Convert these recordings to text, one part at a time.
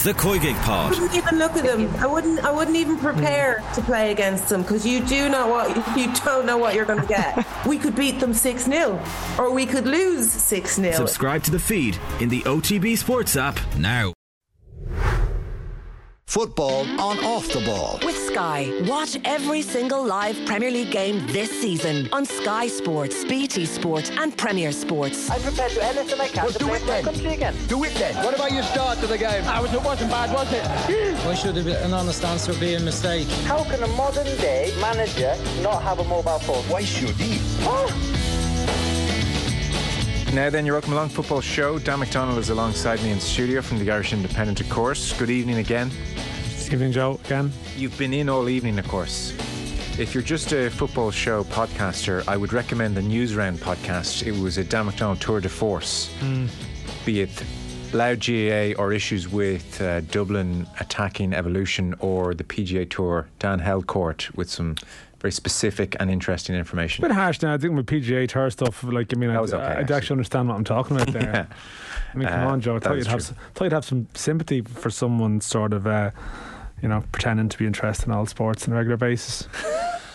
the Koigig Pod. I wouldn't even look at them. I wouldn't. I wouldn't even prepare to play against them because you do know what you don't know what you're going to get. we could beat them six 0 or we could lose six 0 Subscribe to the feed in the OTB Sports app now. Football on off the ball. With Sky. Watch every single live Premier League game this season on Sky Sports, BT Sport, and Premier Sports. I'm prepared to do anything I can Well, to do play it then. country again. Do it then. What about your start to the game? I was, it wasn't bad, was it? Why should it be an honest answer be a mistake? How can a modern day manager not have a mobile phone? Why should he? Now then, you're welcome along football show. Dan McDonald is alongside me in studio from the Irish Independent, of course. Good evening again. Good evening, Joe. Again. You've been in all evening, of course. If you're just a football show podcaster, I would recommend the News Round podcast. It was a Dan McDonald tour de force, be it loud GAA or issues with uh, Dublin attacking evolution or the PGA Tour. Dan held court with some very specific and interesting information. A bit harsh now. I think with PGA Tour stuff, like I mean, I, okay, I, I actually. actually understand what I'm talking about there. Yeah. I mean, come Uh, on, Joe. I thought you'd have, true. thought you'd have some sympathy for someone sort of, uh, you know, pretending to be interested in all sports on a regular basis.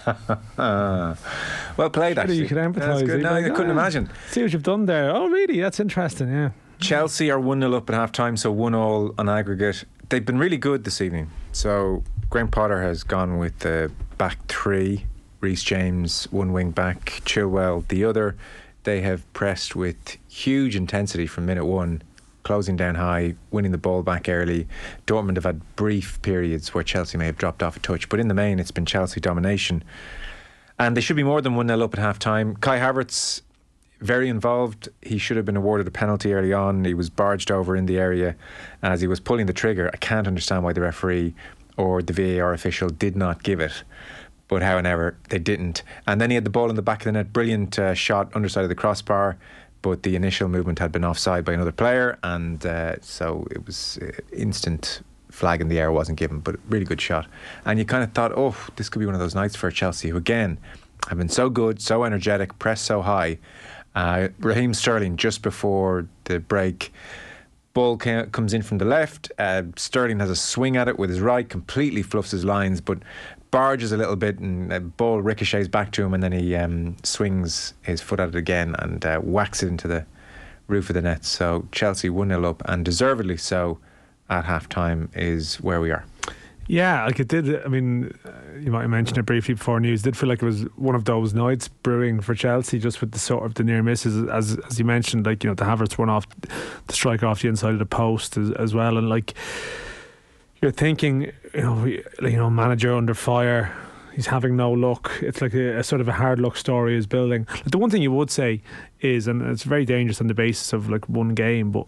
Well played, actually. you could That's empathise. good. No, I couldn't "Ah, imagine. See what you've done there. Oh, really? That's interesting. Yeah. Chelsea are 1 0 up at half time, so 1 all on aggregate. They've been really good this evening. So Graham Potter has gone with the back three Reece James, one wing back, Chilwell, the other. They have pressed with huge intensity from minute one, closing down high, winning the ball back early. Dortmund have had brief periods where Chelsea may have dropped off a touch, but in the main, it's been Chelsea domination. And they should be more than 1 0 up at half time. Kai Havertz very involved. He should have been awarded a penalty early on. He was barged over in the area as he was pulling the trigger. I can't understand why the referee or the VAR official did not give it. But however, they didn't. And then he had the ball in the back of the net. Brilliant uh, shot underside of the crossbar. But the initial movement had been offside by another player. And uh, so it was uh, instant flag in the air wasn't given. But really good shot. And you kind of thought, oh, this could be one of those nights for Chelsea, who again have been so good, so energetic, pressed so high. Uh, Raheem Sterling just before the break. Ball comes in from the left. Uh, Sterling has a swing at it with his right, completely fluffs his lines, but barges a little bit, and the ball ricochets back to him, and then he um, swings his foot at it again and uh, whacks it into the roof of the net. So Chelsea 1 0 up, and deservedly so at half time is where we are. Yeah, like it did. I mean, you might have mentioned it briefly before news. Did feel like it was one of those nights brewing for Chelsea, just with the sort of the near misses, as as you mentioned, like you know the Havertz one off, the strike off the inside of the post as, as well, and like you're thinking, you know, we- you know, manager under fire. He's having no luck. It's like a, a sort of a hard luck story is building. The one thing you would say is, and it's very dangerous on the basis of like one game, but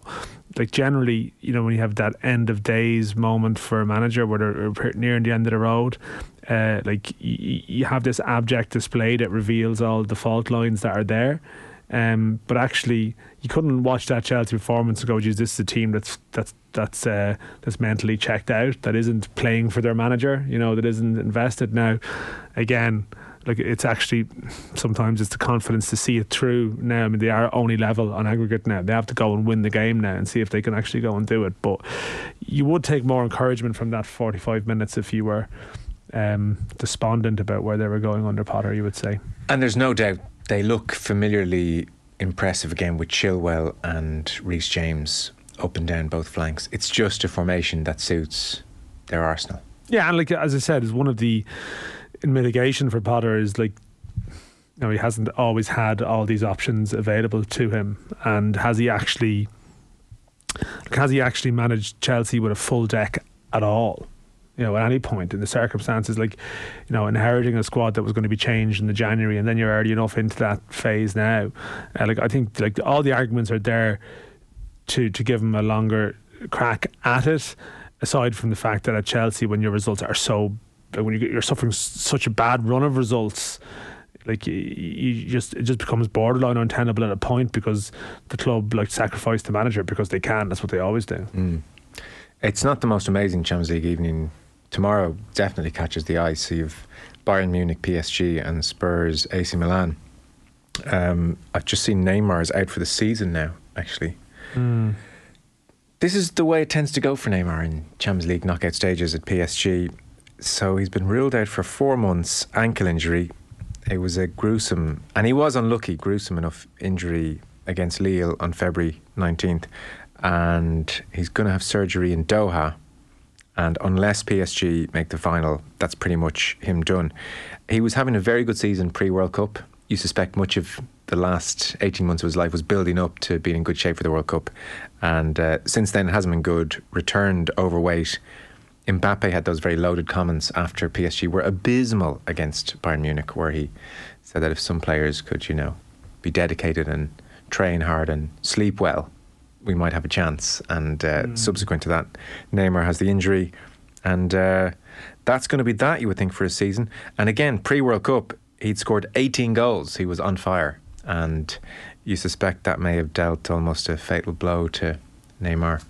like generally, you know, when you have that end of days moment for a manager where they're nearing the end of the road, uh, like y- you have this abject display that reveals all the fault lines that are there. Um, but actually, you couldn't watch that Chelsea performance and go, "Geez, this is a team that's that's that's uh, that's mentally checked out, that isn't playing for their manager, you know, that isn't invested." Now, again, like it's actually sometimes it's the confidence to see it through. Now, I mean, they are only level on aggregate now. They have to go and win the game now and see if they can actually go and do it. But you would take more encouragement from that forty-five minutes if you were um, despondent about where they were going under Potter. You would say. And there's no doubt they look familiarly impressive again with Chilwell and Reece James up and down both flanks. It's just a formation that suits their arsenal. Yeah, and like as I said, is one of the mitigation for Potter is like you know he hasn't always had all these options available to him, and has he actually has he actually managed Chelsea with a full deck at all? You know, at any point in the circumstances, like you know, inheriting a squad that was going to be changed in the January, and then you're already enough into that phase now. Uh, like I think, like all the arguments are there to to give him a longer crack at it. Aside from the fact that at Chelsea, when your results are so, when you're suffering such a bad run of results, like you just it just becomes borderline untenable at a point because the club like sacrifice the manager because they can. That's what they always do. Mm. It's not the most amazing Champions League evening. Tomorrow definitely catches the eye. So you've Bayern Munich, PSG, and Spurs, AC Milan. Um, I've just seen Neymar is out for the season now. Actually, This is the way it tends to go for Neymar in Champions League knockout stages at PSG. So he's been ruled out for four months, ankle injury. It was a gruesome, and he was unlucky, gruesome enough injury against Lille on February 19th. And he's going to have surgery in Doha. And unless PSG make the final, that's pretty much him done. He was having a very good season pre World Cup. You suspect much of the last 18 months of his life was building up to being in good shape for the World Cup. And uh, since then, it hasn't been good. Returned overweight. Mbappe had those very loaded comments after PSG were abysmal against Bayern Munich, where he said that if some players could, you know, be dedicated and train hard and sleep well, we might have a chance. And uh, mm. subsequent to that, Neymar has the injury, and uh, that's going to be that you would think for a season. And again, pre World Cup, he'd scored 18 goals. He was on fire, and you suspect that may have dealt almost a fatal blow to Neymar.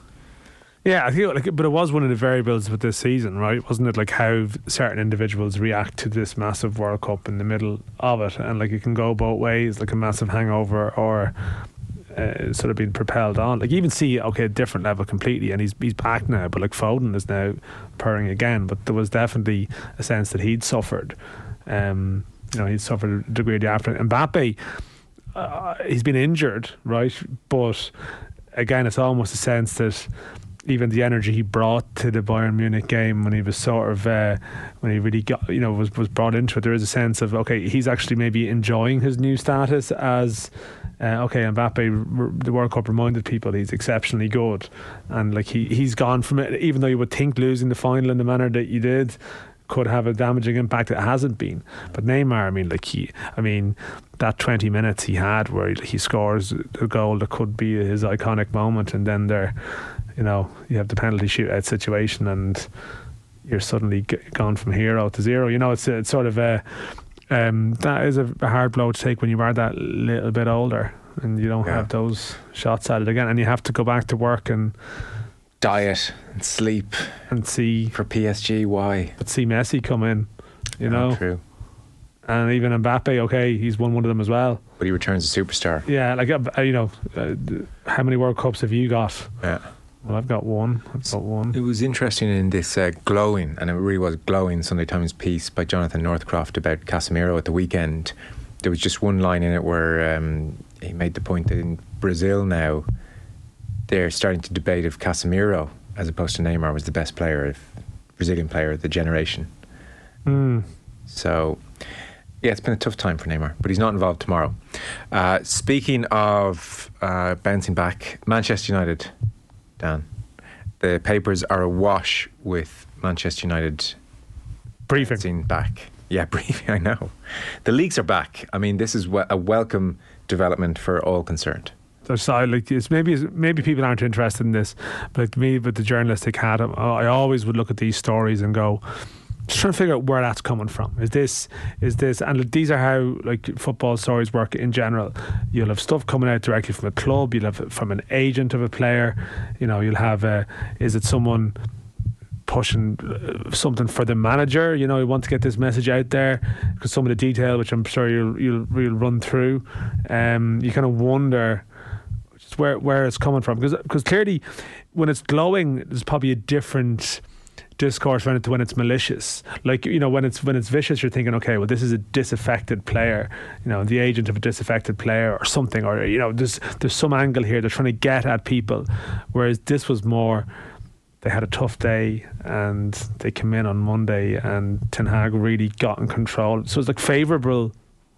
Yeah, I feel like, but it was one of the variables with this season, right? Wasn't it like how certain individuals react to this massive World Cup in the middle of it, and like it can go both ways, like a massive hangover or uh, sort of being propelled on. Like even see, okay, a different level completely, and he's he's back now. But like Foden is now purring again. But there was definitely a sense that he'd suffered. Um, you know, he'd suffered a degree of the after. Mbappe, uh, he's been injured, right? But again, it's almost a sense that even the energy he brought to the Bayern Munich game when he was sort of uh, when he really got you know was was brought into it. There is a sense of okay, he's actually maybe enjoying his new status as. Uh, okay, Mbappe, the World Cup reminded people he's exceptionally good, and like he he's gone from it. Even though you would think losing the final in the manner that you did could have a damaging impact, it hasn't been. But Neymar, I mean, like he, I mean, that twenty minutes he had where he, he scores the goal that could be his iconic moment, and then there you know, you have the penalty shootout situation and you're suddenly g- gone from hero to zero. You know, it's, it's sort of a, um, that is a, a, hard blow to take when you are that little bit older and you don't yeah. have those shots at it again. And you have to go back to work and diet and sleep and see for PSG why? but see Messi come in you yeah, know? true. And even Mbappe okay he's won one of them as well. But he returns a superstar. Yeah like uh, you know uh, how many World Cups have you got? Yeah well, I've got one. I've got one. It was interesting in this uh, glowing, and it really was glowing Sunday Times piece by Jonathan Northcroft about Casemiro at the weekend. There was just one line in it where um, he made the point that in Brazil now they're starting to debate if Casemiro, as opposed to Neymar, was the best player, if Brazilian player of the generation. Mm. So, yeah, it's been a tough time for Neymar, but he's not involved tomorrow. Uh, speaking of uh, bouncing back, Manchester United Dan. The papers are awash with Manchester United briefing back. Yeah, briefing. I know. The leagues are back. I mean, this is a welcome development for all concerned. So like it's maybe maybe people aren't interested in this, but like me, with the journalistic hat, I always would look at these stories and go, just trying to figure out where that's coming from. Is this is this and these are how like football stories work in general. You'll have stuff coming out directly from a club. You'll have from an agent of a player. You know, you'll have a, is it someone pushing uh, something for the manager. You know, you want to get this message out there because some of the detail, which I'm sure you'll you'll, you'll run through, um, you kind of wonder just where where it's coming from because because clearly when it's glowing, there's probably a different discourse when, it, when it's malicious. Like you know, when it's when it's vicious, you're thinking, okay, well, this is a disaffected player. You know, the agent of a disaffected player or something, or you know, there's there's some angle here. They're trying to get at people, whereas this was more. They had a tough day and they came in on Monday and Ten Hag really got in control. So it's like favourable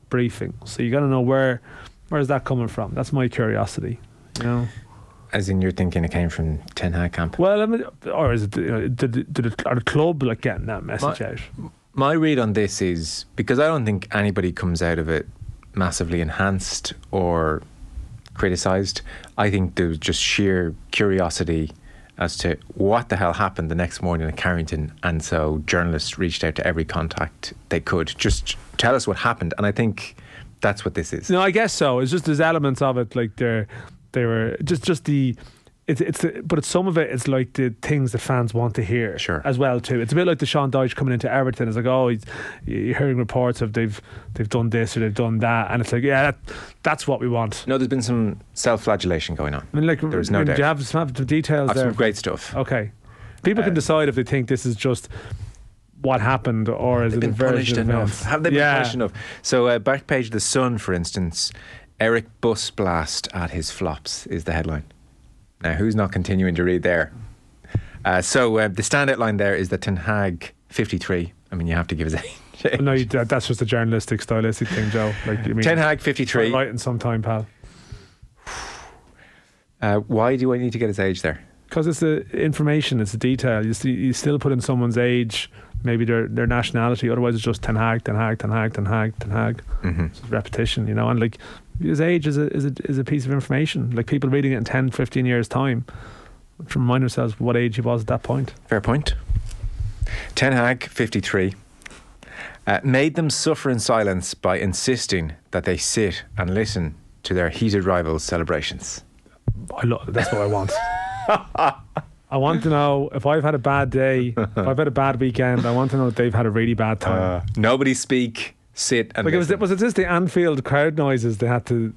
briefing. So you got to know where where is that coming from. That's my curiosity. You know. As in, you're thinking it came from Ten Hag camp? Well, I mean, or is it you know, did, did it, are the club like getting that message my, out? My read on this is because I don't think anybody comes out of it massively enhanced or criticised. I think there was just sheer curiosity as to what the hell happened the next morning at Carrington, and so journalists reached out to every contact they could. Just tell us what happened, and I think that's what this is. No, I guess so. It's just there's elements of it like there they were just just the it's it's the, but it's some of it is like the things that fans want to hear Sure. as well too. It's a bit like the Sean Dyche coming into Everton. It's like oh, he's, you're hearing reports of they've they've done this or they've done that, and it's like yeah, that, that's what we want. No, there's been some self-flagellation going on. I mean, like There is I no mean, doubt. Do you have some have the details I've there? some great stuff. Okay, people can Uh, decide if they think this is just what happened or is it a been punished version of enough. Have they been yeah. punished enough? So, uh, back page of the Sun, for instance, Erik Bus Blast at his flops is the headline. Now, who's not continuing to read there? Uh, so, uh, the standout line there is that Ten Hag 53. I mean, you have to give his age. No, you, that's just a journalistic, stylistic thing, Joe. Like, I mean, Ten Hag try 53. writing sometime, pal. Uh, why do I need to get his age there? Because it's the information, it's the detail. You, st- you still put in someone's age, maybe their their nationality. Otherwise, it's just Ten Hag, Ten Hag, Ten Hag, Ten Hag, Ten Hag. Mm-hmm. It's repetition, you know. And like his age is a is a is a piece of information. Like people reading it in 10, 15 years time, to remind themselves what age he was at that point. Fair point. Ten Hag 53. Uh, made them suffer in silence by insisting that they sit and listen to their heated rivals' celebrations. I lo- that's what I want. I want to know if I've had a bad day, if I've had a bad weekend. I want to know if they've had a really bad time. Uh, nobody speak, sit, and like it was, was it just the Anfield crowd noises they had to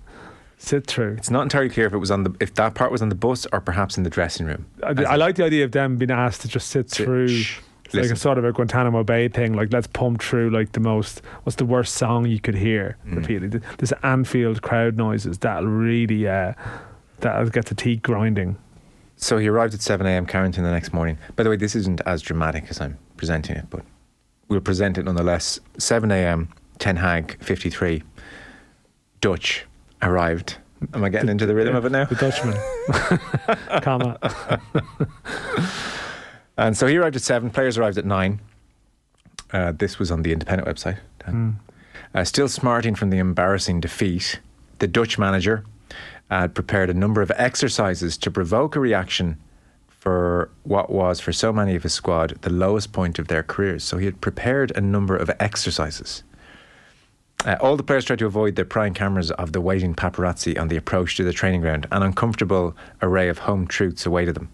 sit through? It's not entirely clear if it was on the if that part was on the bus or perhaps in the dressing room. I, I like the idea of them being asked to just sit, Sit, through. shh, It's like a sort of a Guantanamo Bay thing. Like let's pump through like the most. What's the worst song you could hear Mm. repeatedly? This Anfield crowd noises that'll really uh, that'll get the teeth grinding. So he arrived at 7 a.m. Carrington the next morning. By the way, this isn't as dramatic as I'm presenting it, but we'll present it nonetheless. 7 a.m. Ten Hag 53. Dutch arrived. Am I getting into the rhythm of it now? The Dutchman, comma. And so he arrived at seven. Players arrived at nine. Uh, this was on the Independent website. Dan. Uh, still smarting from the embarrassing defeat, the Dutch manager had prepared a number of exercises to provoke a reaction for what was, for so many of his squad, the lowest point of their careers. So he had prepared a number of exercises. Uh, all the players tried to avoid the prying cameras of the waiting paparazzi on the approach to the training ground. An uncomfortable array of home truths awaited them.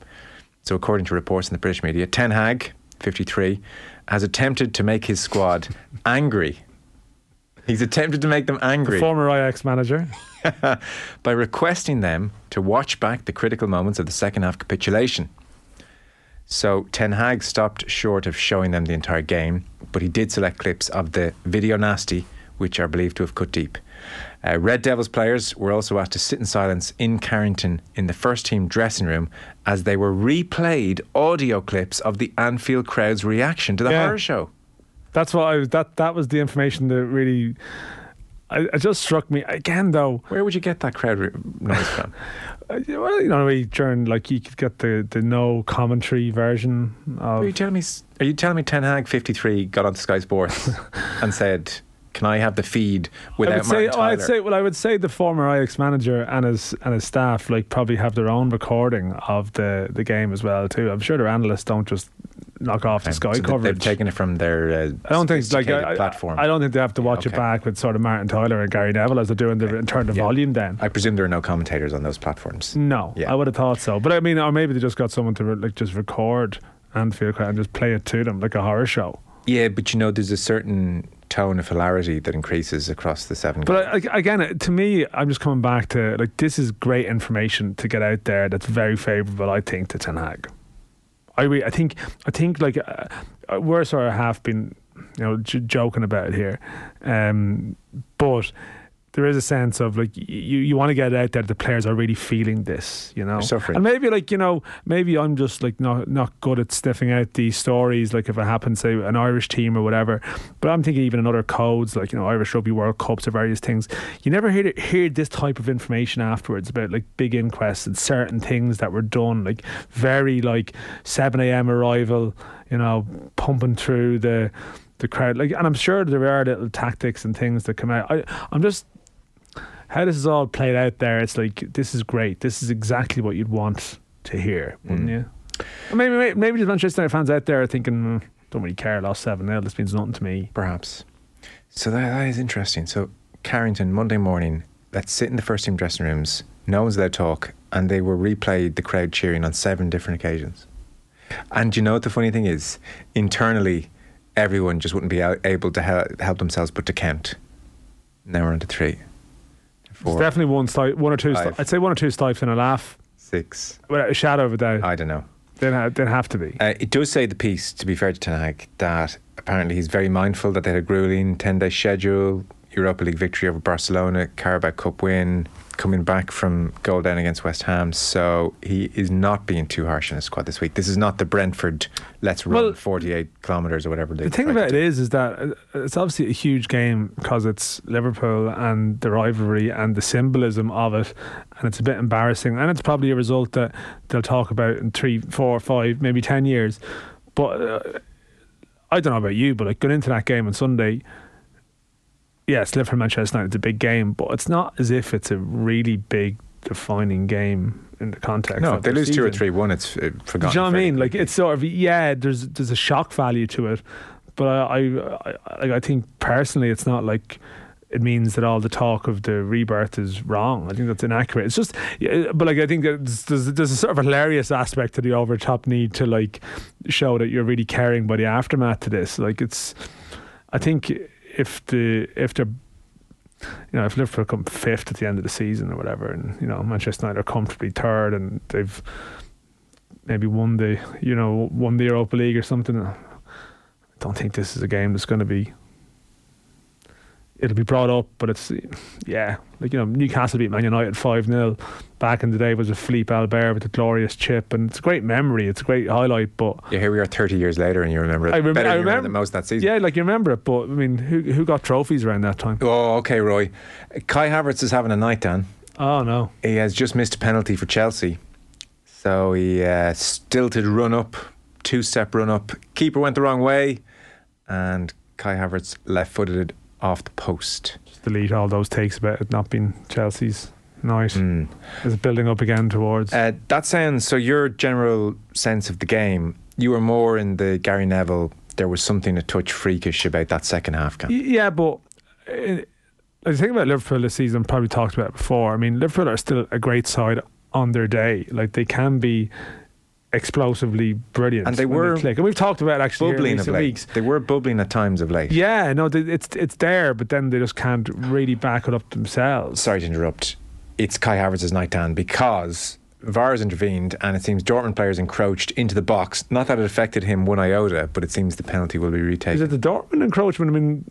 So, according to reports in the British media, Ten Hag, 53, has attempted to make his squad angry. He's attempted to make them angry Former Ajax manager. by requesting them to watch back the critical moments of the second half capitulation. So Ten Hag stopped short of showing them the entire game, but he did select clips of the video nasty, which are believed to have cut deep. Uh, Red Devils players were also asked to sit in silence in Carrington in the first team dressing room as they were replayed audio clips of the Anfield crowd's reaction to the Yeah. horror show. That's what I was. That that was the information that really. I, it just struck me again, though. Where would you get that crowd re- noise from? Uh, Well, you know, we during like you could get the the no commentary version Are you telling me? Are you telling me Ten Hag fifty three got onto Sky Sports and said, "Can I have the feed I without would say, oh, Tyler?" I'd say, well, I would say the former Ajax manager and his and his staff like probably have their own recording of the the game as well too. I'm sure their analysts don't just knock off the Sky so they- coverage. They've taken it from their. Uh, I don't think like I, I- platform. I don't think they have to watch it Okay. back with sort of Martin Tyler and Gary Neville as they're doing the and turn the Yeah. volume down. I presume there are no commentators on those platforms. No, Yeah. I would have thought so. But I mean, or maybe they just got someone to like just record Anfield Crowd and just play it to them like a horror show. Yeah, but you know, there's a certain tone of hilarity that increases across the seven. But. I, again, to me, I'm just coming back to like this is great information to get out there. That's very favourable, I think, to Ten Hag. I re- I think I think like uh, uh, we're sort of half been you know j- joking about it here, um, but there is a sense of like you you want to get out there the players are really feeling this, you know, They're suffering. and maybe like you know maybe I'm just like not not good at sniffing out these stories. Like if it happens, say an Irish team or whatever, but I'm thinking even in other codes like you know Irish Rugby World Cups or various things, you never hear hear this type of information afterwards about like big inquests and certain things that were done, like very like seven a.m. arrival, you know, pumping through the the crowd. Like, and I'm sure there are little tactics and things that come out. I I'm just how this is all played out there, it's like this is great. This is exactly what you'd want to hear, wouldn't Mm. you? And maybe maybe, maybe there's Manchester United fans out there are thinking, "Mm, don't really care. Lost seven 0 This means nothing to me. perhaps. So that, that is interesting. So Carrington Monday morning. Let's sit in the first team dressing rooms No one's there to talk, and they were replayed the crowd cheering on seven different occasions. And you know what the funny thing is? Internally, everyone just wouldn't be able to help themselves but to count. Now we're on to three, Four, definitely one sti- one or two. Sti- I'd say one or two stifes and a laugh. six. Without a shadow of a doubt. I don't know. They'd, ha- they'd have to be. Uh, it does say the piece, to be fair to Ten Hag, that apparently he's very mindful that they had a grueling 10 day schedule, Europa League victory over Barcelona, Carabao Cup win, coming back from goal down against West Ham. So he is not being too harsh on his squad this week. This is not the Brentford, let's run Well, 48 kilometres or whatever The thing about it is, is that uh, it's obviously a huge game because it's Liverpool and the rivalry and the symbolism of it, and it's a bit embarrassing, and it's probably a result that they'll talk about in three, four, five, maybe ten years. But uh, I don't know about you, but like going into that game on Sunday, yes, Liverpool Manchester United is a big game, but it's not as if it's a really big defining game in the context. No, they the lose two or three one, it's uh, Do you know what I mean? Like it's sort of yeah. There's there's a shock value to it, but I I I, like, I think personally it's not like it means that all the talk of the rebirth is wrong. I think that's inaccurate. It's just, but like I think there's, there's, there's a sort of hilarious aspect to the over top need to like show that you're really caring by the aftermath to this. Like it's, I think if the if they're you know, if Liverpool come fifth at the end of the season or whatever, and you know Manchester United are comfortably third, and they've maybe won the you know won the Europa League or something, I don't think this is a game that's going to be. It'll be brought up, but it's yeah, like you know Newcastle beat Man United five 0 back in the day was a Philippe Albert with a glorious chip, and it's a great memory. It's a great highlight, but yeah, here we are 30 years later, and you remember it I, rem- better I remember than most that season. Yeah, like you remember it, but I mean, who who got trophies around that time? Oh, okay, Roy. Kai Havertz is having a night, Dan. Oh no. He has just missed a penalty for Chelsea. So he uh, stilted run up, two step run up. Keeper went the wrong way, and Kai Havertz left footed off the post. Just delete all those takes about it not being Chelsea's night. Mm. Is it building up again towards? Uh, that sounds so. Your general sense of the game, you were more in the Gary Neville. There was something a touch freakish about that second half. Y- yeah, but uh, I think about Liverpool this season. Probably talked about before. I mean, Liverpool are still a great side on their day. Like they can be explosively brilliant, And they were click. And we've talked about it actually bubbling of late. weeks. They were bubbling at times of late. Yeah, no, it's it's there, but then they just can't really back it up themselves. Sorry to interrupt. It's Kai Havertz's night, Dan, because VAR has intervened and it seems Dortmund players encroached into the box. Not that it affected him one iota, but it seems the penalty will be retaken. Is it the Dortmund encroachment? I mean,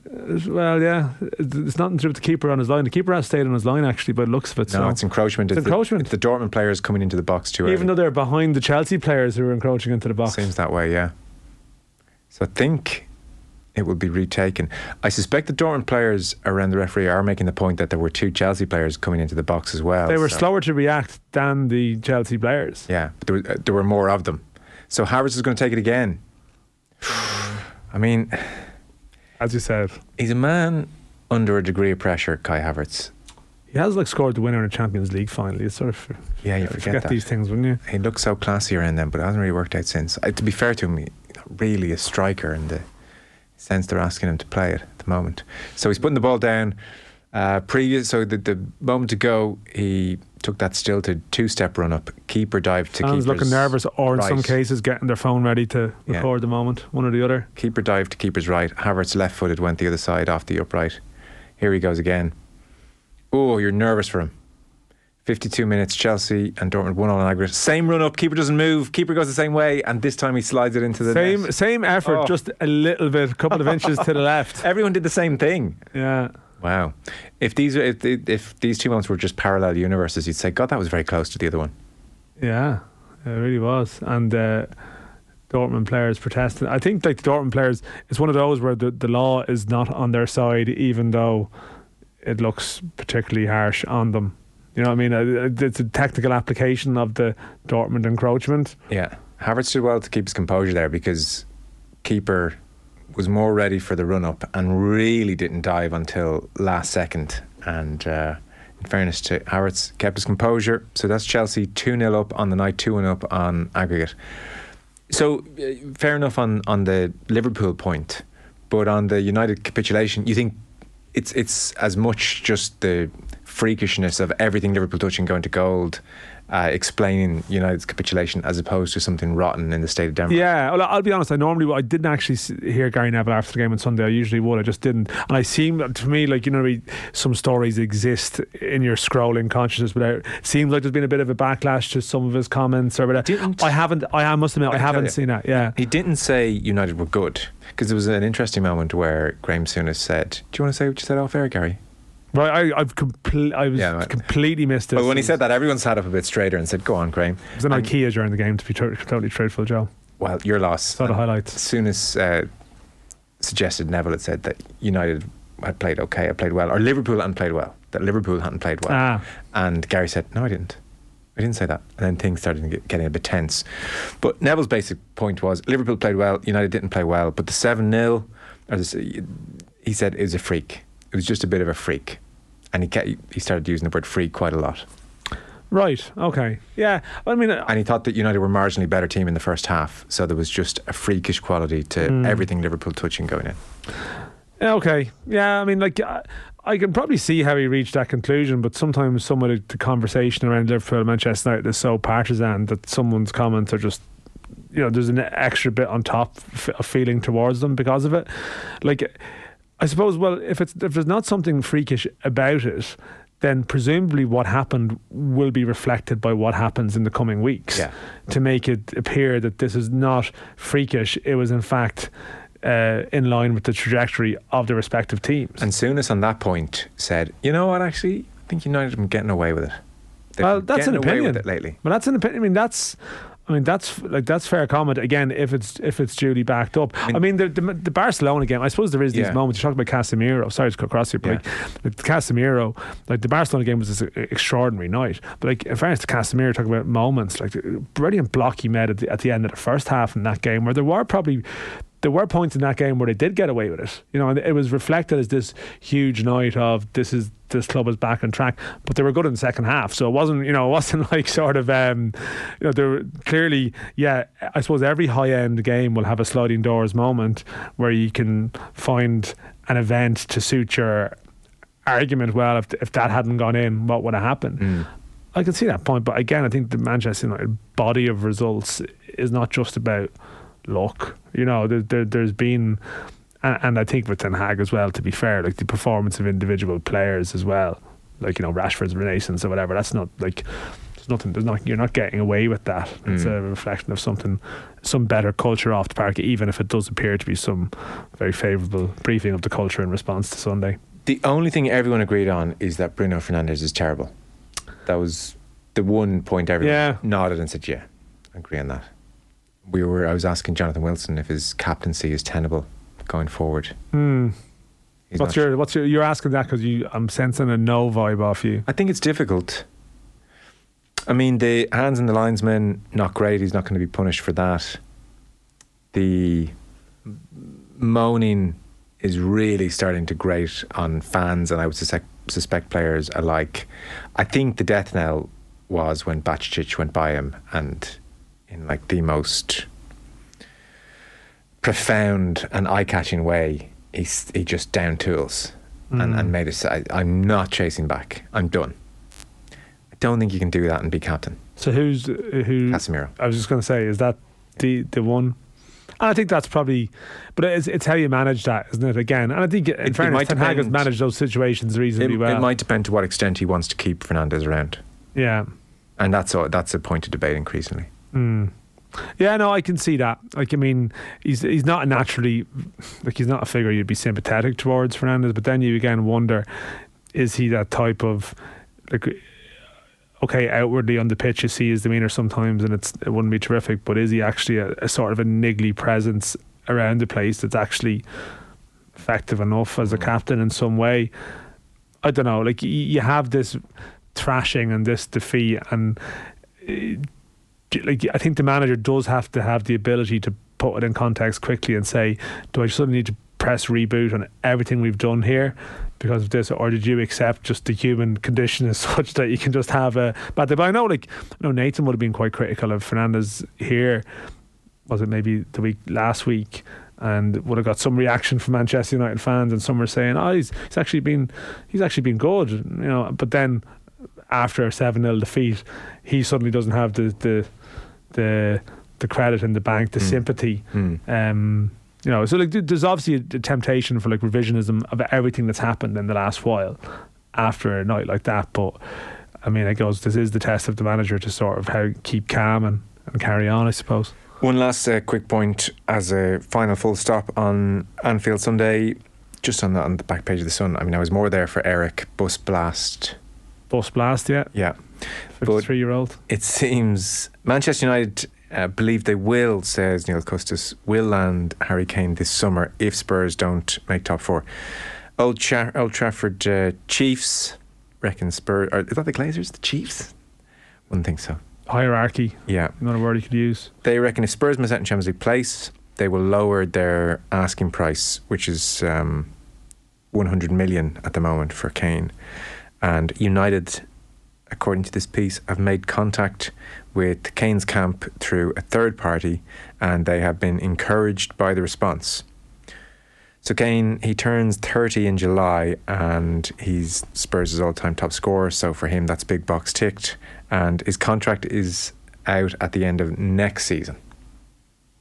well, yeah, it's nothing to do with the keeper on his line. The keeper has stayed on his line actually, by the looks of it. no, so. it's encroachment. It's It's, encroachment. The, it's the Dortmund players coming into the box too even though they're behind the Chelsea players who are encroaching into the box. Seems that way, yeah. So I think it will be retaken. I suspect the Dortmund players around the referee are making the point that there were two Chelsea players coming into the box as well. They were so- slower to react than the Chelsea players. Yeah, but there, uh, there were more of them. So Havertz is going to take it again. I mean, As you said, he's a man under a degree of pressure, Kai Havertz. he has like scored the winner in a Champions League finally. It's sort of Yeah, you uh, forget that. these things, wouldn't you? He looks so classy around them, but it hasn't really worked out since. Uh, to be fair to him, he's not really a striker in the sense they're asking him to play it at the moment. So he's putting the ball down. Uh, previous, so the, the moment ago, he took that stilted two-step run up, keeper dive to keeper's looking nervous, or in some cases getting their phone ready to Yeah. record the moment, one or the other. Keeper dive to keeper's right. Havertz left footed went the other side off the upright. Here he goes again. Oh, you're nervous for him. 52 minutes, Chelsea and Dortmund one all on aggregate. Same run up, keeper doesn't move, keeper goes the same way, and this time he slides it into the Same net. same effort, Oh. just a little bit, a couple of inches to the left. Everyone did the same thing. Yeah. Wow. If these if, if these two moments were just parallel universes, you'd say, God, that was very close to the other one. Yeah, it really was. And uh, Dortmund players protesting. I think like the Dortmund players, it's one of those where the, the law is not on their side, even though it looks particularly harsh on them. You know what I mean? Uh, It's a technical application of the Dortmund encroachment. Yeah. Havertz did well to keep his composure there because keeper was more ready for the run up and really didn't dive until last second. And uh, in fairness to Havertz, kept his composure. So that's Chelsea 2 0 up on the night, 2 1 up on aggregate. So uh, fair enough on, on the Liverpool point, but on the United capitulation, you think it's it's as much just the freakishness of everything Liverpool touching going to gold, uh, explaining United's capitulation as opposed to something rotten in the state of Denver. Yeah, well, I'll be honest. I normally I didn't actually hear Gary Neville after the game on Sunday. I usually would. I just didn't. And I seem to me like you know some stories exist in your scrolling consciousness, but it seems like there's been a bit of a backlash to some of his comments or whatever. Didn't- I haven't. I, I must admit I, can tell haven't you. seen that. Yeah. He didn't say United were good because there was an interesting moment where Graham Souness said, "Do you want to say what you said off air, Gary?" Right. I, I've complete. I was Yeah, right. completely missed it. But when he said that, everyone sat up a bit straighter and said, "Go on, Graham." it was an And- IKEA during the game. To be tr- totally truthful, Joe. Well, your loss. Saw the highlights. As soon as uh, suggested Neville had said that United had played okay, had played well, or Liverpool hadn't played well, that Liverpool hadn't played well. Ah. And Gary said, No, I didn't. I didn't say that. And then things started get, getting a bit tense. But Neville's basic point was Liverpool played well, United didn't play well, but the 7 0, he said, it was a freak. It was just a bit of a freak. And he, kept, he started using the word freak quite a lot. Right. Okay. Yeah. I mean, And he thought that United were marginally better team in the first half. So there was just a freakish quality to Hmm. everything Liverpool touching going in. Okay. Yeah, I mean, like, I, I can probably see how he reached that conclusion, but sometimes some of the, the conversation around Liverpool and Manchester United is so partisan that someone's comments are just, you know, there's an extra bit on top of feeling towards them because of it. Like, I suppose, well, if it's if there's not something freakish about it, then presumably what happened will be reflected by what happens in the coming weeks Yeah. to make it appear that this is not freakish. It was, in fact, uh, in line with the trajectory of the respective teams. And Souness on that point said, you know what, actually, I think United have been getting away with it. They've well, that's an opinion. lately. But that's an opinion. I mean, that's. I mean that's like that's fair comment again if it's if it's duly backed up. I mean, the, the the Barcelona game. I suppose there is these Yeah. moments. You talk about Casemiro. Sorry to cut across you, but Yeah. like, Casemiro, like the Barcelona game was this extraordinary night. But like in fairness to Casemiro, talking about moments like the brilliant block he made at the, at the end of the first half in that game, where there were probably there were points in that game where they did get away with it. You know, and it was reflected as this huge night of this is this club is back on track. But they were good in the second half, so it wasn't you know it wasn't like sort of um, you know they were clearly yeah. I suppose every high end game will have a sliding doors moment where you can find an event to suit your argument. Well, if if that hadn't gone in, what would have happened? I can see that point, but again, I think the Manchester United body of results is not just about luck. You know, there, there, there's been, and, and I think with Ten Hag as well. To be fair, like the performance of individual players as well, like you know Rashford's renaissance or whatever. That's not like there's nothing. There's not. You're not getting away with that. It's a mm. reflection of something, some better culture off the park, even if it does appear to be some very favourable briefing of the culture in response to Sunday. The only thing everyone agreed on is that Bruno Fernandes is terrible. That was the one point everyone Yeah. nodded and said, "Yeah, I agree on that." We were. I was asking Jonathan Wilson if his captaincy is tenable going forward. Hmm. What's not your what's your you're asking that because you I'm sensing a no vibe off you. I think it's difficult. I mean, the hands and the linesman, not great. He's not going to be punished for that. The moaning is really starting to grate on fans, and I would suspect, suspect players alike. I think the death knell was when Bajcetic went by him, and in like the most profound and eye-catching way, he he just down tools and, and made us. I, I'm not chasing back. I'm done. I don't think you can do that and be captain. So who's uh, who? Casemiro. I was just going to say, is that the the one? And I think that's probably, but it's it's how you manage that, isn't it? Again, and I think in it fairness, might Ten Hag has managed those situations It, reasonably well. it might depend to what extent he wants to keep Fernandes around, yeah. and that's a, that's a point of debate increasingly. Hmm. Yeah, no, I can see that. Like, I mean, he's he's not naturally like he's not a figure you'd be sympathetic towards Fernandes, but then you again wonder, is he that type of like okay, outwardly on the pitch you see his demeanour sometimes and it's it wouldn't be terrific, but is he actually a, a sort of a niggly presence around the place that's actually effective enough as a mm. captain in some way? I don't know. Like y- you have this thrashing and this defeat and. Eh, like I think the manager does have to have the ability to put it in context quickly and say, do I suddenly need to press reboot on everything we've done here because of this, or did you accept just the human condition as such that you can just have a bad day? But I know, like, I know Nathan would have been quite critical of Fernandes here. Was it maybe the week last week? and would have got some reaction from Manchester United fans, and some were saying, "Oh, he's, he's actually been he's actually been good," you know. But then after a seven 0 defeat, he suddenly doesn't have the the the the credit in the bank, the sympathy. Um, you know, so like there's obviously a, a temptation for like revisionism of everything that's happened in the last while after a night like that. But I mean, it goes. This is the test of the manager to sort of how keep calm and, and carry on, I suppose. One last uh, quick point as a final full stop on Anfield Sunday, just on the, on the back page of the Sun. I mean, I was more there for Erik Bus Blast. Bus blast, yeah, Yeah. But fifty-three year old. it seems Manchester United uh, believe they will, says Neil Custis, will land Harry Kane this summer if Spurs don't make top four. Old, Cha- Old Trafford uh, Chiefs reckon Spurs. Or, is that the Glazers? The Chiefs? Wouldn't think so. Hierarchy, Yeah. another word you could use. They reckon if Spurs miss out in Champions League place, they will lower their asking price, which is um, 100 million at the moment for Kane. And United, according to this piece, have made contact with Kane's camp through a third party, and they have been encouraged by the response. So Kane, he turns 30 in July, and he's Spurs' all-time top scorer. So for him, that's big box ticked, and his contract is out at the end of next season.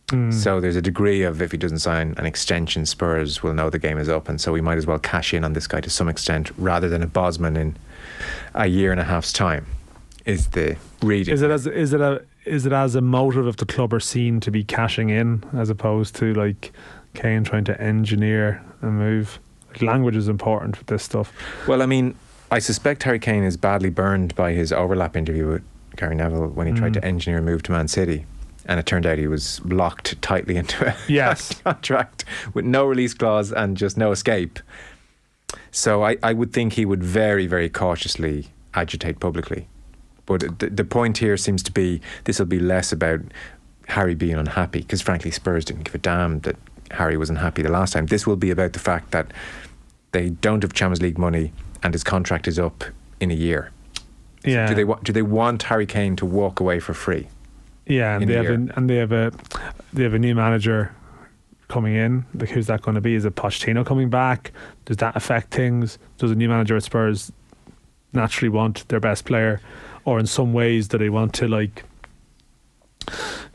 Mm. So there's a degree of if he doesn't sign an extension, Spurs will know the game is up, and so we might as well cash in on this guy to some extent rather than a Bosman in a year and a half's time. Is the reading? Is it as is it a is it as a motive of the club are seen to be cashing in as opposed to like Kane trying to engineer a move? Like language is important with this stuff. Well, I mean, I suspect Harry Kane is badly burned by his overlap interview with Gary Neville when he tried Mm. to engineer a move to Man City. And it turned out he was locked tightly into a Yes. contract with no release clause and just no escape. So I, I would think he would very, very cautiously agitate publicly. But the, the point here seems to be this will be less about Harry being unhappy, because frankly, Spurs didn't give a damn that Harry was unhappy the last time. This will be about the fact that they don't have Champions League money and his contract is up in a year. Yeah. Do they do they want Harry Kane to walk away for free? Yeah, and they have a, and they have a they have a new manager coming in. Like who's that going to be? Is it Pochettino coming back? Does that affect things? Does a new manager at Spurs naturally want their best player, or in some ways do they want to like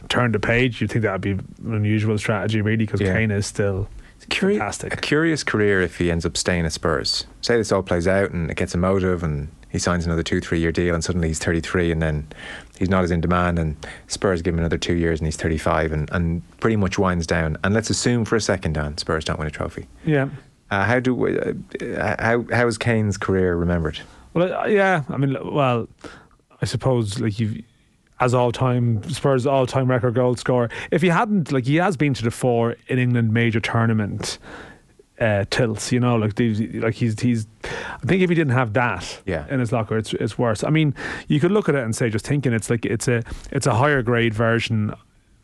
turn the page? You think that would be an unusual strategy, really? Because Yeah. Kane is still Curi- fantastic. A curious career if he ends up staying at Spurs. Say this all plays out and it gets a motive and he signs another two, three year deal and suddenly he's 33 and then he's not as in demand and Spurs give him another two years and he's 35 and, and pretty much winds down. And let's assume for a second, Dan, Spurs don't win a trophy. Yeah. Uh, how do we, uh, how how is Kane's career remembered? Well, uh, yeah. I mean, well, I suppose like you've as all time Spurs all time record goal scorer. If he hadn't, like, he has been to the four in England major tournament uh, tilts. You know, like these, like he's he's. I think if he didn't have that Yeah. in his locker, it's it's worse. I mean, you could look at it and say, just thinking, it's like it's a it's a higher grade version.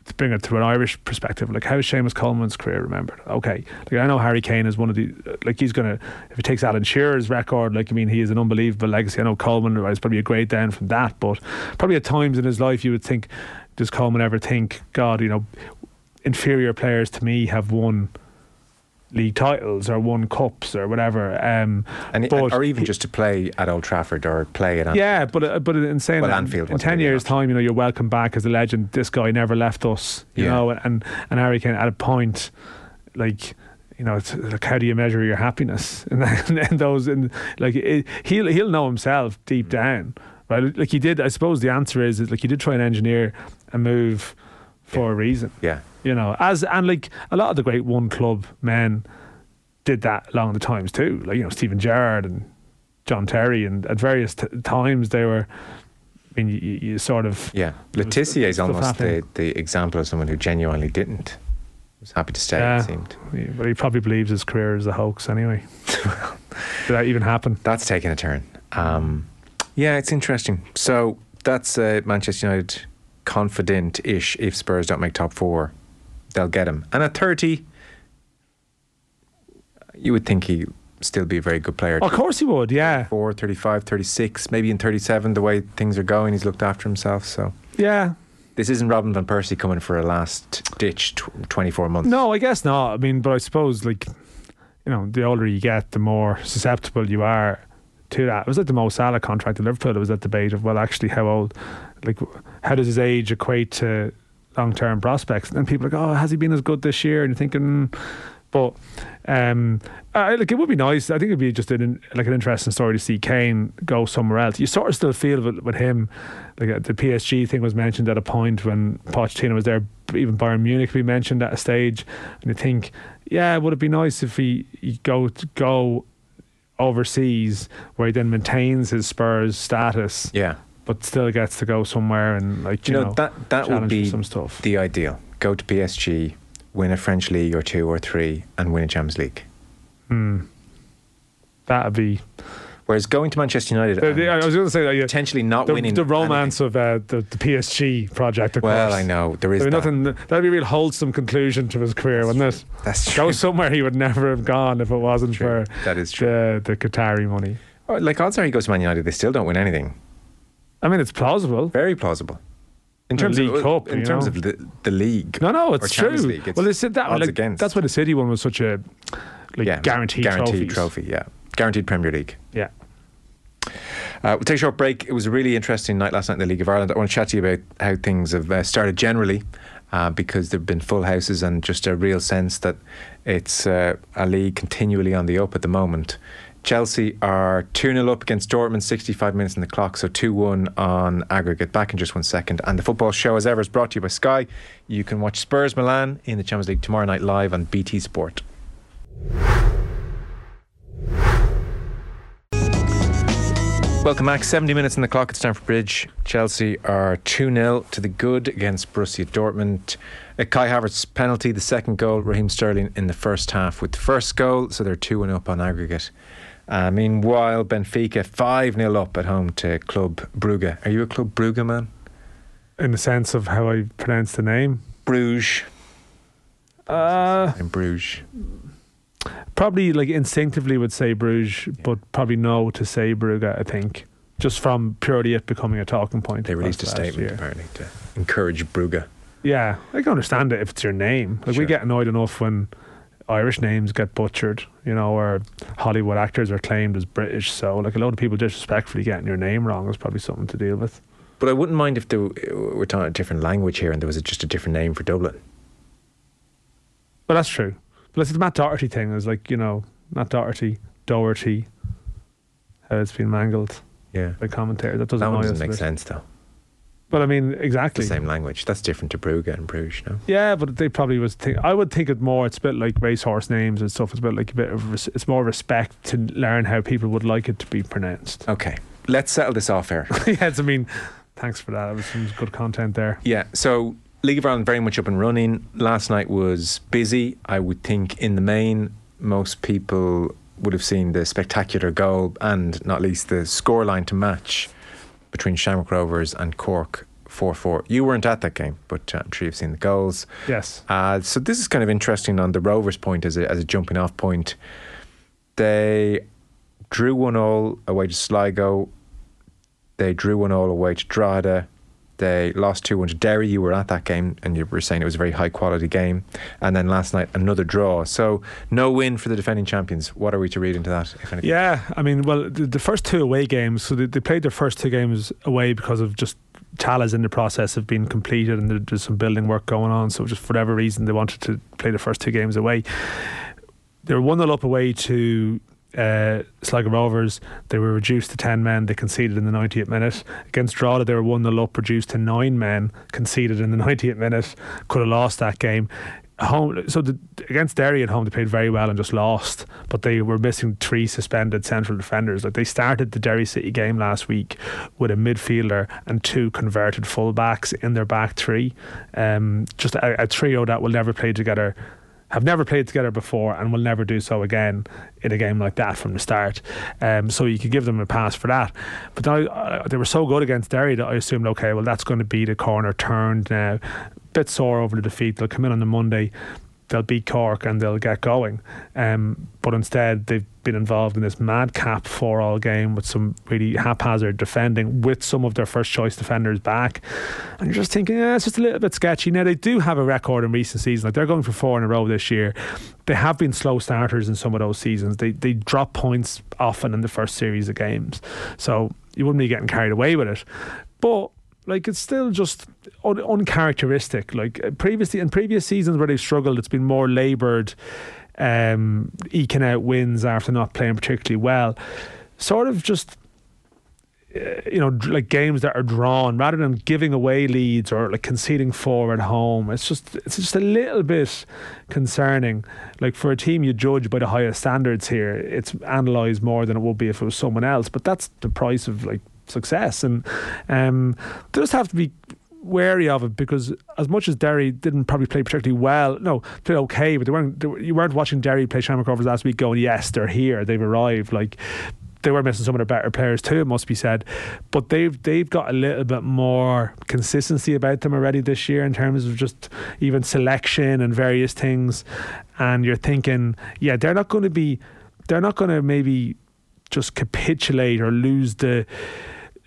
To bring it to an Irish perspective, like how is Seamus Coleman's career remembered? Okay, like I know Harry Kane is one of the like he's gonna if he takes Alan Shearer's record, like I mean he is an unbelievable legacy. I know Coleman is probably a great down from that, but probably at times in his life you would think, does Coleman ever think, God, you know, inferior players to me have won league titles or won cups or whatever. Um, And but or even just to play at Old Trafford or play at Anfield. yeah, but uh, but in saying Well, that, Anfield in ten years' time, you know, you're welcome back as a legend. This guy never left us, you Yeah. know, and and Harry Kane at a point, like. You know, it's like how do you measure your happiness? And then and those, and like it, he'll he'll know himself deep Mm. down, right? Like he did. I suppose the answer is, is like he did try and engineer a move for a reason. Yeah. You know, as and like a lot of the great one club men did that along the times too. Like you know Steven Gerrard and John Terry, and at various t- times they were. I mean, you, you sort of Yeah, Le Tissier is almost the, the example of someone who genuinely didn't. Was happy to stay. Yeah. It seemed but he probably believes his career is a hoax anyway. Did that even happen? that's taking a turn. Um, yeah, it's interesting. So that's uh, Manchester United confident-ish. If Spurs don't make top four, they'll get him. And at thirty, you would think he still be a very good player. Of course he would. Yeah, 34, 35, 36, maybe in 37, the way things are going, he's looked after himself. So yeah. This isn't Robin van Persie coming for a last ditch tw- 24 months. No, I guess not. I mean, but I suppose like you know, the older you get, the more susceptible you are to that. It was like the Mo Salah contract at Liverpool. It was that debate of well, actually, how old, like, how does his age equate to long-term prospects? And people are like, oh, has he been as good this year? And you're thinking, but um, uh, like it would be nice. I think it'd be just an like an interesting story to see Kane go somewhere else. You sort of still feel with, with him, like uh, the PSG thing was mentioned at a point when Pochettino was there. Even Bayern Munich we mentioned at a stage, and you think, yeah, would it be nice if he, he go go overseas where he then maintains his Spurs status, Yeah. But still gets to go somewhere and like you you know, that that would be some stuff. the ideal. Go to PSG, win a French league or two or three, and win a Champions League. Hmm. That'd be. Whereas going to Manchester United, The, the, I was going to say that. Yeah, potentially not the, winning the romance of uh, the, the PSG project. Of Well, course. I know there is that. nothing. That'd be a real wholesome conclusion to his career, wouldn't it? That's true. Go somewhere he would never have gone if it wasn't True. for That is true. the the Qatari money. Oh, Like odds are he goes to Man United, they still don't win anything. I mean, it's plausible. Very plausible. In terms of Cup, in terms know. of the, the league. No, no, it's true. League, it's well, they said that like, against. that's why the City one was such a like yeah, guaranteed, guaranteed trophies. trophy. Yeah, guaranteed Premier League. Yeah. Uh, we'll take a short break. It was a really interesting night last night in the League of Ireland. I want to chat to you about how things have uh, started generally, uh, because there have been full houses and just a real sense that it's uh, a league continually on the up at the moment. Chelsea are 2 0 up against Dortmund, 65 minutes in the clock, so 2 1 on aggregate. Back in just one second. And the football show, as ever, is brought to you by Sky. You can watch Spurs Milan in the Champions League tomorrow night live on BT Sport. Welcome back. 70 minutes in the clock at Stamford Bridge. Chelsea are 2 0 to the good against Borussia Dortmund. Kai Havertz penalty, the second goal. Raheem Sterling in the first half with the first goal, so they're 2 1 up on aggregate. Uh, meanwhile, Benfica 5 0 up at home to Club Brugge. Are you a Club Brugge man? In the sense of how I pronounce the name. Bruges. Uh, In Bruges. probably like instinctively would say Bruges, but probably no to say Brugge. I think just from purely it becoming a talking point. They released a statement year. apparently to encourage Brugge. Yeah, I can understand it if it's your name. Like Sure. we get annoyed enough when Irish names get butchered, you know, or Hollywood actors are claimed as British. So like a lot of people disrespectfully getting your name wrong is probably something to deal with. But I wouldn't mind if there, we're talking a different language here and there was a, just a different name for Dublin. But that's true. But it's the Matt Doherty thing. Is like you know Matt Doherty, Doherty, how it's been mangled Yeah. by commentators. That doesn't That one doesn't make sense though. But I mean, exactly the same language. That's different to Brugge and Bruges, no? Yeah, but they probably was. Think, I would think it more. It's a bit like racehorse names and stuff. It's a bit like a bit of. Res- it's more respect to learn how people would like it to be pronounced. Okay, let's settle this off here. yes, I mean, thanks for that. It was some good content there. yeah, so League of Ireland very much up and running. Last night was busy. I would think in the main, most people would have seen the spectacular goal and not least the scoreline to match between Shamrock Rovers and Cork 4 4. You weren't at that game, but uh, I'm sure you've seen the goals. Yes. Uh, so this is kind of interesting on the Rovers' point as a, as a jumping off point. They drew one all away to Sligo. They drew one all away to Drogheda. They lost 2 1 to Derry. You were at that game and you were saying it was a very high quality game. And then last night, another draw. So, no win for the defending champions. What are we to read into that, if anything? Yeah, I mean, well, the, the first two away games, so they, they played their first two games away because of just Tallaght's in the process of being completed and there, there's some building work going on. So, just for whatever reason, they wanted to play the first two games away. They were 1 0 up away to uh, Sligo Rovers. They were reduced to 10 men. They conceded in the 90th minute. Against Drogheda, they were 1 0 up, reduced to 9 men, conceded in the 90th minute. Could have lost that game. Home, so the, against Derry at home, they played very well and just lost. But they were missing three suspended central defenders. Like they started the Derry City game last week with a midfielder and two converted fullbacks in their back three. Um, just a, a trio that will never play together have never played together before and will never do so again in a game like that from the start. Um, so you could give them a pass for that. But I, uh, they were so good against Derry that I assumed, okay, well, that's going to be the corner turned now. Bit sore over the defeat. They'll come in on the Monday. They'll beat Cork and they'll get going. Um, but instead, they've been involved in this madcap four all game with some really haphazard defending with some of their first choice defenders back. And you're just thinking, yeah, it's just a little bit sketchy. Now, they do have a record in recent seasons. Like they're going for four in a row this year. They have been slow starters in some of those seasons. They, they drop points often in the first series of games. So you wouldn't be getting carried away with it. But like it's still just un- uncharacteristic. Like uh, previously in previous seasons where they've struggled, it's been more laboured, um, eking out wins after not playing particularly well. Sort of just. Uh, you know, like games that are drawn rather than giving away leads or like conceding four at home. It's just it's just a little bit concerning. Like for a team you judge by the highest standards here, it's analysed more than it would be if it was someone else. But that's the price of like success, and um, they just have to be wary of it because as much as Derry didn't probably play particularly well, no, played okay, but they weren't. They you weren't watching Derry play Shamrock Rovers last week, going, "Yes, they're here, they've arrived." Like they were missing some of their better players too, it must be said. But they've they've got a little bit more consistency about them already this year in terms of just even selection and various things. And you're thinking, yeah, they're not going to be, they're not going to maybe just capitulate or lose the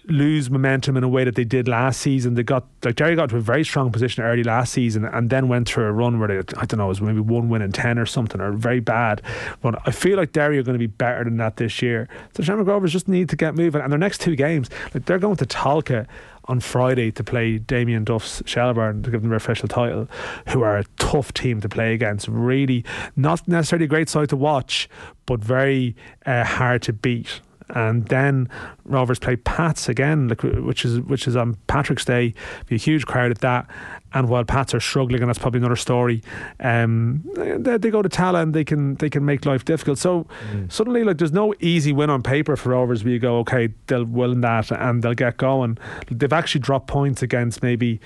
lose momentum in a way that they did last season. They got like Derry got to a very strong position early last season and then went through a run where they I don't know it was maybe one win in ten or something or very bad. But I feel like Derry are going to be better than that this year. So Shamrock Rovers just need to get moving and their next two games like they're going to Tolka on Friday to play Damien Duff's Shelbourne to give them their official title, who are a tough team to play against. Really, not necessarily a great side to watch, but very uh, hard to beat and then Rovers play Pats again, which is which is on Patrick's Day. Be a huge crowd at that. And while Pats are struggling, and that's probably another story, um, they, they, go to Tallaght and they can they can make life difficult. So mm. suddenly, like there's no easy win on paper for Rovers. Where you go, okay, they'll win that and they'll get going. They've actually dropped points against maybe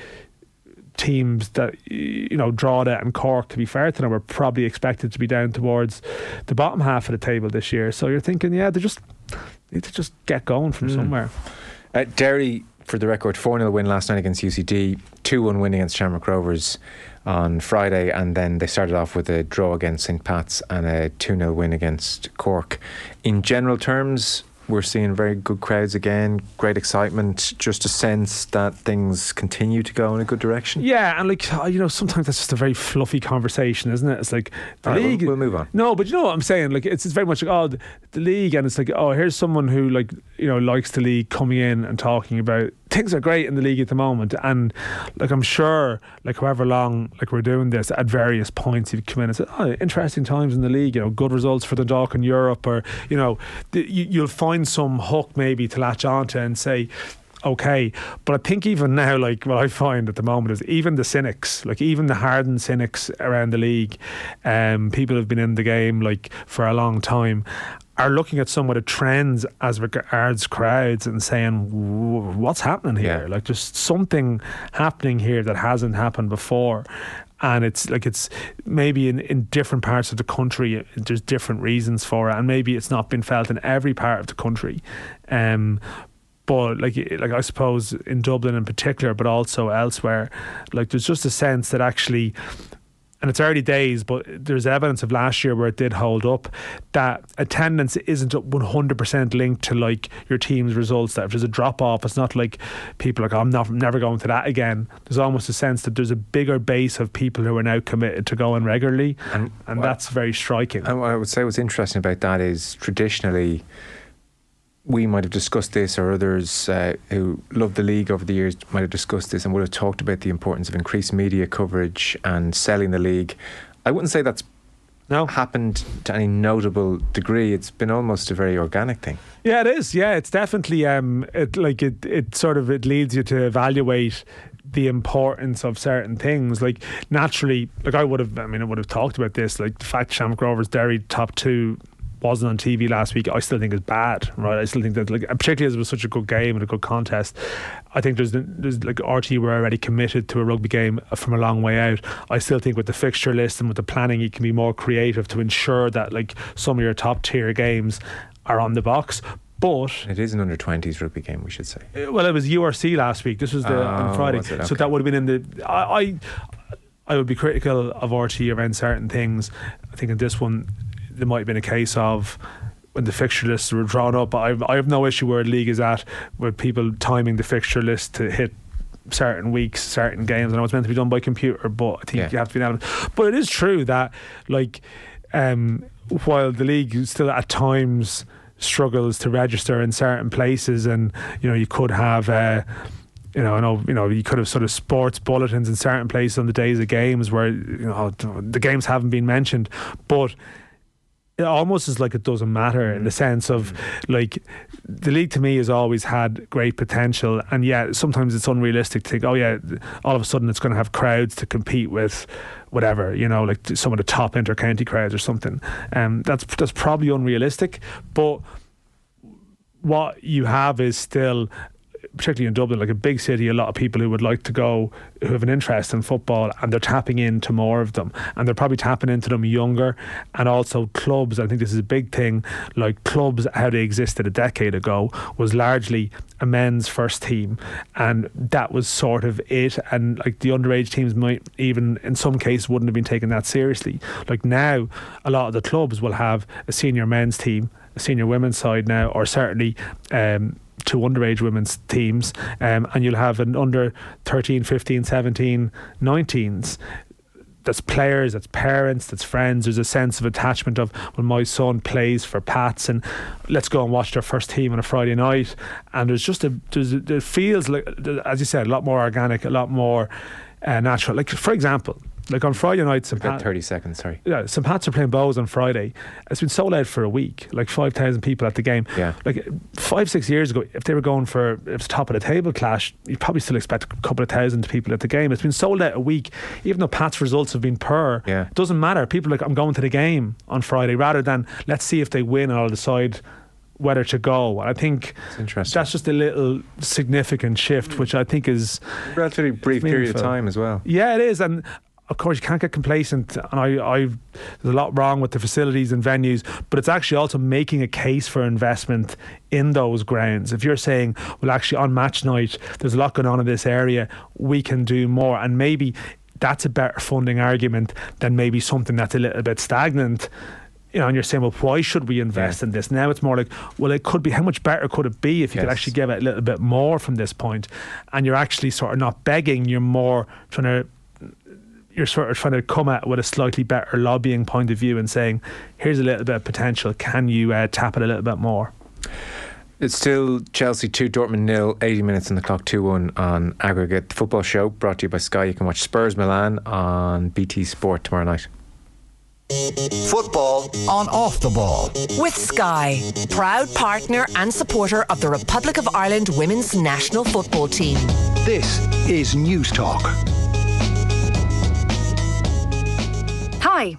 teams that you know Drogheda and Cork to be fair to them were probably expected to be down towards the bottom half of the table this year so you're thinking yeah they're just need to just get going from mm. somewhere uh, Derry for the record 4-0 win last night against UCD 2-1 win against Shamrock Rovers on Friday and then they started off with a draw against St Pat's and a 2-0 win against Cork in general terms we're seeing very good crowds again, great excitement, just a sense that things continue to go in a good direction. Yeah, and like uh, you know, sometimes that's just a very fluffy conversation, isn't it? It's like the right, league. We'll, we'll, move on. No, but you know what I'm saying? Like it's, it's very much like oh, the, the league, and it's like oh, here's someone who like you know likes the league coming in and talking about things are great in the league at the moment, and like I'm sure, like however long like we're doing this, at various points you've come in and said, "Oh, interesting times in the league. You know, good results for the Dock in Europe, or you know, you, you'll find some hook maybe to latch onto and say." okay. But I think even now, like what I find at the moment is even the cynics, like even the hardened cynics around the league, um, people have been in the game like for a long time, are looking at some of the trends as regards crowds and saying, what's happening here? Yeah. Like there's something happening here that hasn't happened before. And it's like it's maybe in, in different parts of the country, there's different reasons for it, and maybe it's not been felt in every part of the country. Um, but like like I suppose in Dublin in particular, but also elsewhere, like there's just a sense that actually and it's early days, but there's evidence of last year where it did hold up. That attendance isn't 100% linked to like your team's results. That if there's a drop off, it's not like people are like, I'm not I'm never going to that again. There's almost a sense that there's a bigger base of people who are now committed to going regularly, and, and well, that's very striking. And what I would say what's interesting about that is traditionally we might have discussed this, or others uh, who love the league over the years might have discussed this and would have talked about the importance of increased media coverage and selling the league. I wouldn't say that's no. happened to any notable degree. It's been almost a very organic thing. Yeah, it is. Yeah, it's definitely um, it like it. It sort of it leads you to evaluate the importance of certain things. Like naturally, like I would have. I mean, I would have talked about this. Like the fact Shamrock Rovers Derry top two wasn't on TV last week, I still think is bad, right? I still think that, like, particularly as it was such a good game and a good contest, I think there's there's like RTÉ were already committed to a rugby game from a long way out. I still think with the fixture list and with the planning, you can be more creative to ensure that like some of your top tier games are on the box. But it is an under 20s rugby game, we should say. Uh, well, it was URC last week. This was the oh, on Friday, okay. so that would have been in the. I, I I would be critical of RTÉ around certain things. I think in this one, there might have been a case of when the fixture lists were drawn up. I have, I have no issue where the league is at with people timing the fixture list to hit certain weeks, certain games. I know it's meant to be done by computer, but I think Yeah. you have to be able. But it is true that like um, while the league still at times struggles to register in certain places, and you know you could have. Uh, you know, I know, you know, you could have sort of sports bulletins in certain places on the days of games where you know the games haven't been mentioned, but it almost is like it doesn't matter in the sense of like the league to me has always had great potential and yeah sometimes it's unrealistic to think oh yeah all of a sudden it's going to have crowds to compete with whatever you know like some of the top inter-county crowds or something. Um, that's that's probably unrealistic but what you have is still particularly in Dublin, like a big city, a lot of people who would like to go, who have an interest in football, and they're tapping into more of them. And they're probably tapping into them younger. And also, clubs, I think this is a big thing, like clubs, how they existed a decade ago, was largely a men's first team. And that was sort of it. And like the underage teams might even, in some cases, wouldn't have been taken that seriously. Like now, a lot of the clubs will have a senior men's team, a senior women's side now, or certainly. Um, two underage women's teams, um, and you'll have an under 13, 15, 17, 19s. That's players, that's parents, that's friends. There's a sense of attachment of when my son plays for Pats, and let's go and watch their first team on a Friday night. And there's just a, there's it feels like, as you said, a lot more organic, a lot more uh, natural. Like for example, like on Friday night, St. Pat- 30 seconds, sorry. yeah, St. Pat's are playing Bohs on Friday. It's been sold out for a week, like 5,000 people at the game. Yeah. Like five, six years ago, if they were going for if it's top of the table clash, you'd probably still expect a couple of thousand people at the game. It's been sold out a week, even though Pat's results have been poor. Yeah. It doesn't matter. People are like, I'm going to the game on Friday rather than let's see if they win and I'll decide whether to go. I think that's just a little significant shift, hmm. which I think is a Relatively brief period of time as well. yeah, it is, and of course you can't get complacent. And I, I, there's a lot wrong with the facilities and venues, but it's actually also making a case for investment in those grounds. If you're saying, well, actually on match night, there's a lot going on in this area, we can do more, and maybe that's a better funding argument than maybe something that's a little bit stagnant. You know, and you're saying, well, why should we invest Yeah. in this? Now it's more like, well, it could be, how much better could it be if you could actually give it a little bit more from this point? And you're actually sort of not begging, you're more trying to you're sort of trying to come at with a slightly better lobbying point of view and saying, here's a little bit of potential. Can you uh, tap it a little bit more? It's still Chelsea 2, Dortmund nil, 80 minutes on the clock, 2 1 on aggregate. The football show brought to you by Sky. You can watch Spurs Milan on BT Sport tomorrow night. Football on off the ball. With Sky, proud partner and supporter of the Republic of Ireland women's national football team. This is Newstalk. Hi,